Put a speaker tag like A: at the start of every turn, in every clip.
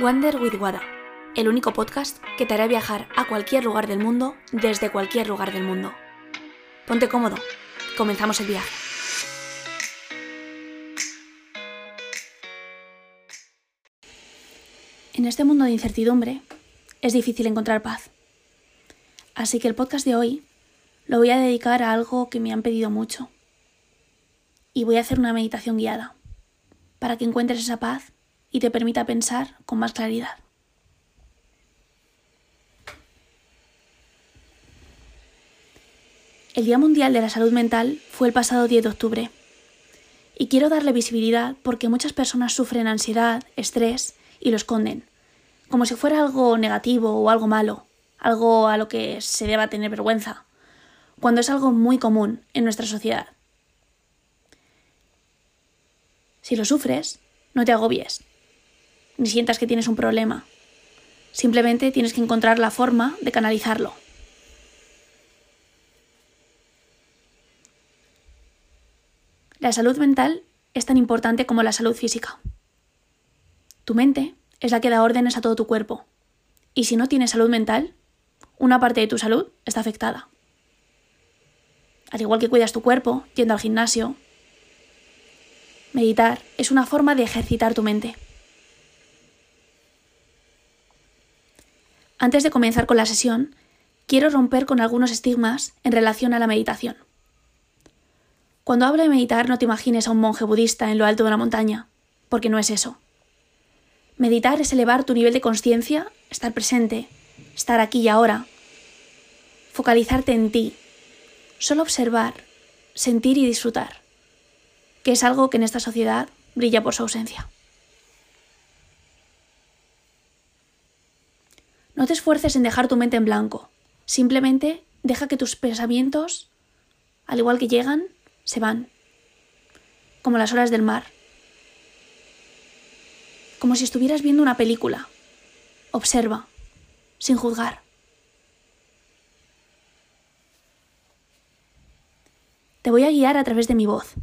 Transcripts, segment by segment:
A: Wander with Wada, el único podcast que te hará viajar a cualquier lugar del mundo desde cualquier lugar del mundo. Ponte cómodo, comenzamos el viaje. En este mundo de incertidumbre es difícil encontrar paz. Así que el podcast de hoy lo voy a dedicar a algo que me han pedido mucho. Y voy a hacer una meditación guiada para que encuentres esa paz y te permita pensar con más claridad. El Día Mundial de la Salud Mental fue el pasado 10 de octubre. Y quiero darle visibilidad porque muchas personas sufren ansiedad, estrés y lo esconden, como si fuera algo negativo o algo malo, algo a lo que se deba tener vergüenza, cuando es algo muy común en nuestra sociedad. Si lo sufres, no te agobies, ni sientas que tienes un problema. Simplemente tienes que encontrar la forma de canalizarlo. La salud mental es tan importante como la salud física. Tu mente es la que da órdenes a todo tu cuerpo. Y si no tienes salud mental, una parte de tu salud está afectada. Al igual que cuidas tu cuerpo yendo al gimnasio, meditar es una forma de ejercitar tu mente. Antes de comenzar con la sesión, quiero romper con algunos estigmas en relación a la meditación. Cuando hablo de meditar no te imagines a un monje budista en lo alto de una montaña, porque no es eso. Meditar es elevar tu nivel de conciencia, estar presente, estar aquí y ahora, focalizarte en ti, solo observar, sentir y disfrutar, que es algo que en esta sociedad brilla por su ausencia. No te esfuerces en dejar tu mente en blanco. Simplemente deja que tus pensamientos, al igual que llegan, se van. Como las olas del mar. Como si estuvieras viendo una película. Observa, sin juzgar. Te voy a guiar a través de mi voz.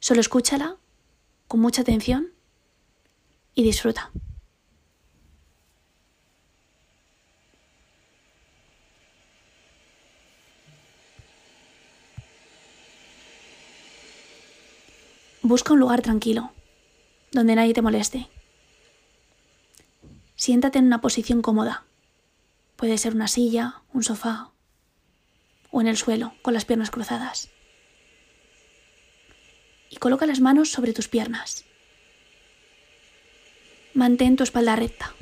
A: Solo escúchala con mucha atención y disfruta. Busca un lugar tranquilo, donde nadie te moleste. Siéntate en una posición cómoda. Puede ser una silla, un sofá o en el suelo con las piernas cruzadas. Y coloca las manos sobre tus piernas. Mantén tu espalda recta.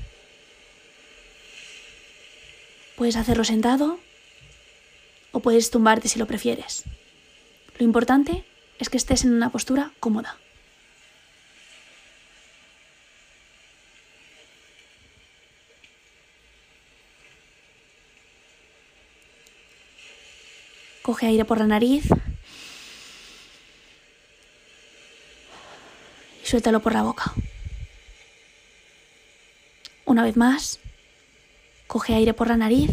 A: Puedes hacerlo sentado o puedes tumbarte si lo prefieres. Lo importante es que estés en una postura cómoda. Coge aire por la nariz y suéltalo por la boca. Una vez más, coge aire por la nariz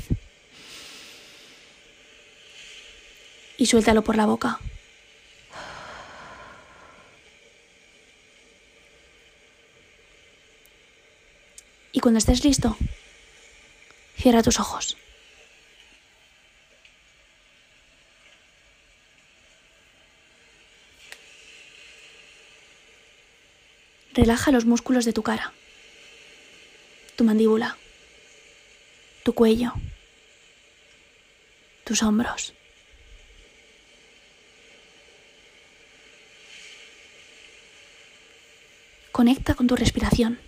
A: y suéltalo por la boca. Cuando estés listo, cierra tus ojos. Relaja los músculos de tu cara, tu mandíbula, tu cuello, tus hombros. Conecta con tu respiración.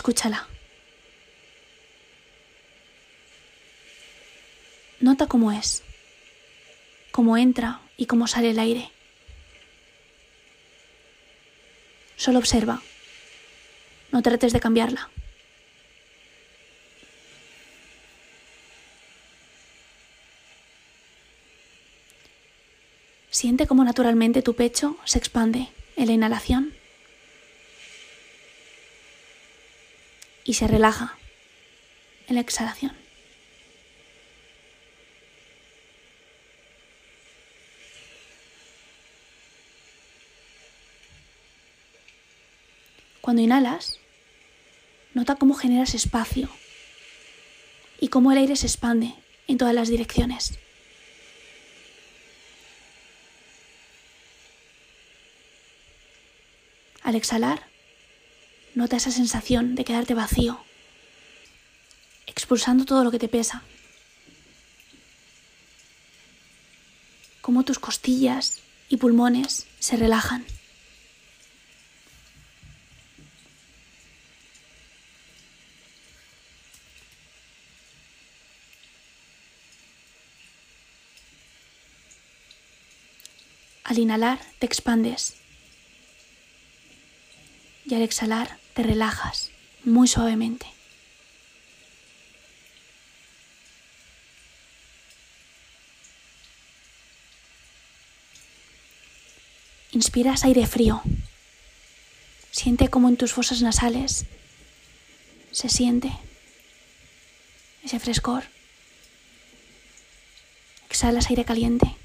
A: Escúchala. Nota cómo es, cómo entra y cómo sale el aire. Solo observa. No trates de cambiarla. Siente cómo naturalmente tu pecho se expande en la inhalación y se relaja en la exhalación. Cuando inhalas, Nota cómo generas espacio y cómo el aire se expande en todas las direcciones. Al exhalar, nota esa sensación de quedarte vacío, expulsando todo lo que te pesa. Cómo tus costillas y pulmones se relajan. Al inhalar te expandes y al exhalar te relajas muy suavemente. Inspiras aire frío. Siente como en tus fosas nasales se siente ese frescor. Exhalas aire caliente.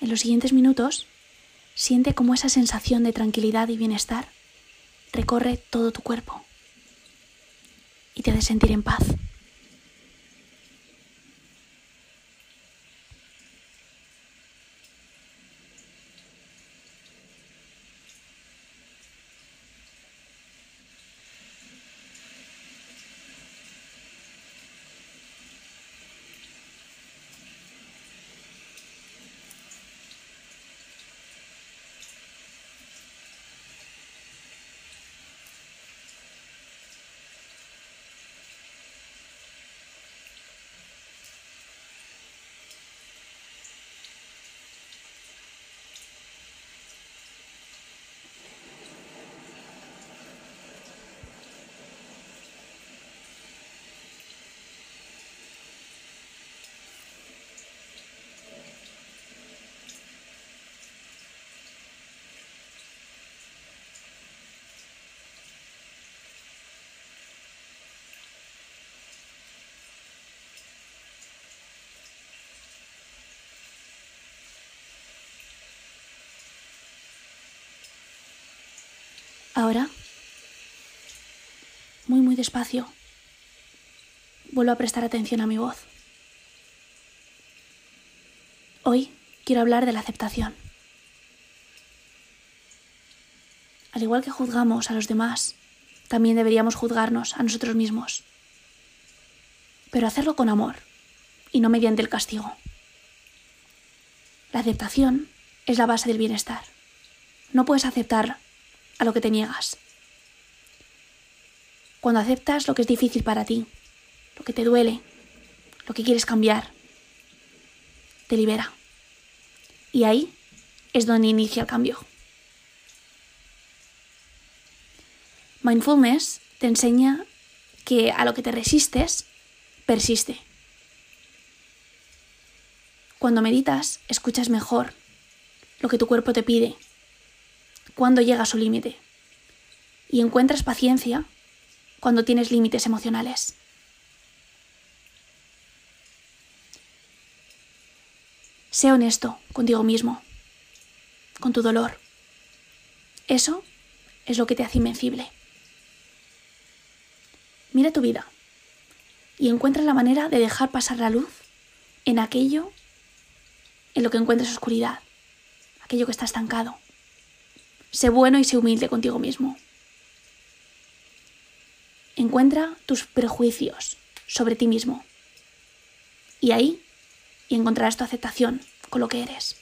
A: En los siguientes minutos, siente cómo esa sensación de tranquilidad y bienestar recorre todo tu cuerpo y te hace sentir en paz. Ahora, muy muy despacio, vuelvo a prestar atención a mi voz. Hoy quiero hablar de la aceptación. Al igual que juzgamos a los demás, también deberíamos juzgarnos a nosotros mismos. Pero hacerlo con amor y no mediante el castigo. La aceptación es la base del bienestar. No puedes aceptar a lo que te niegas. Cuando aceptas lo que es difícil para ti, lo que te duele, lo que quieres cambiar, te libera. Y ahí es donde inicia el cambio. Mindfulness te enseña que a lo que te resistes, persiste. Cuando meditas, escuchas mejor lo que tu cuerpo te pide cuando llega a su límite. Y encuentras paciencia cuando tienes límites emocionales. Sé honesto contigo mismo, con tu dolor. Eso es lo que te hace invencible. Mira tu vida y encuentra la manera de dejar pasar la luz en aquello en lo que encuentres oscuridad, aquello que está estancado. Sé bueno y sé humilde contigo mismo. Encuentra tus prejuicios sobre ti mismo. Y ahí y encontrarás tu aceptación con lo que eres.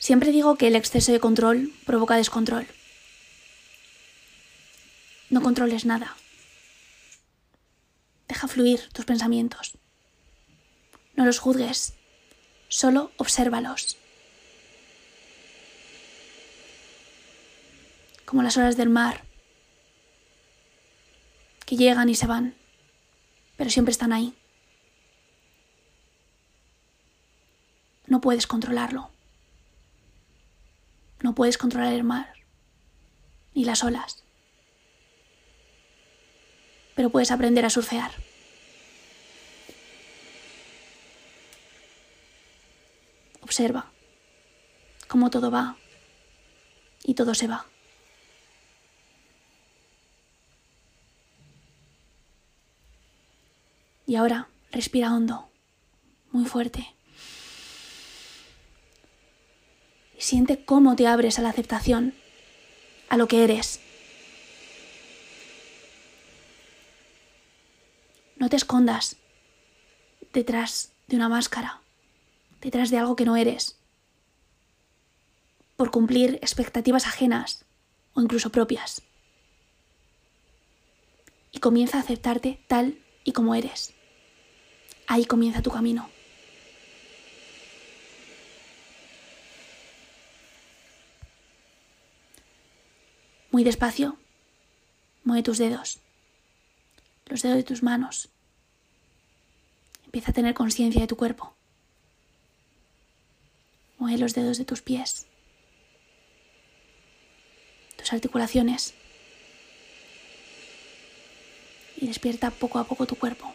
A: Siempre digo que el exceso de control provoca descontrol. No controles nada. Deja fluir tus pensamientos. No los juzgues, solo obsérvalos. como las olas del mar, que llegan y se van, pero siempre están ahí. No puedes controlarlo. No puedes controlar el mar, ni las olas, pero puedes aprender a surfear. Observa cómo todo va y todo se va. Y ahora respira hondo, muy fuerte. Y siente cómo te abres a la aceptación, a lo que eres. No te escondas detrás de una máscara, detrás de algo que no eres, por cumplir expectativas ajenas o incluso propias. Y comienza a aceptarte tal y como eres. Ahí comienza tu camino. Muy despacio, mueve tus dedos, los dedos de tus manos, Empieza a tener conciencia de tu cuerpo. Mueve los dedos de tus pies, tus articulaciones y despierta poco a poco tu cuerpo.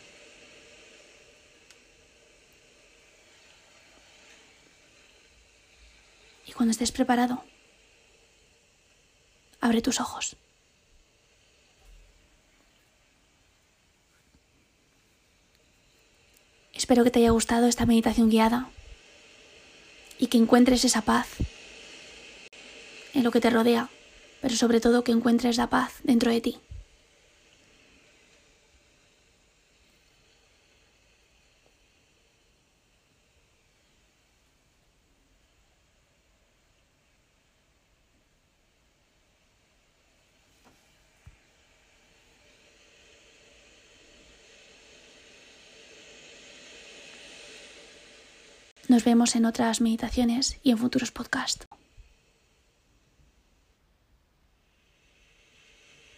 A: Y cuando estés preparado, abre tus ojos. Espero que te haya gustado esta meditación guiada y que encuentres esa paz en lo que te rodea, pero sobre todo que encuentres la paz dentro de ti. Nos vemos en otras meditaciones y en futuros podcasts.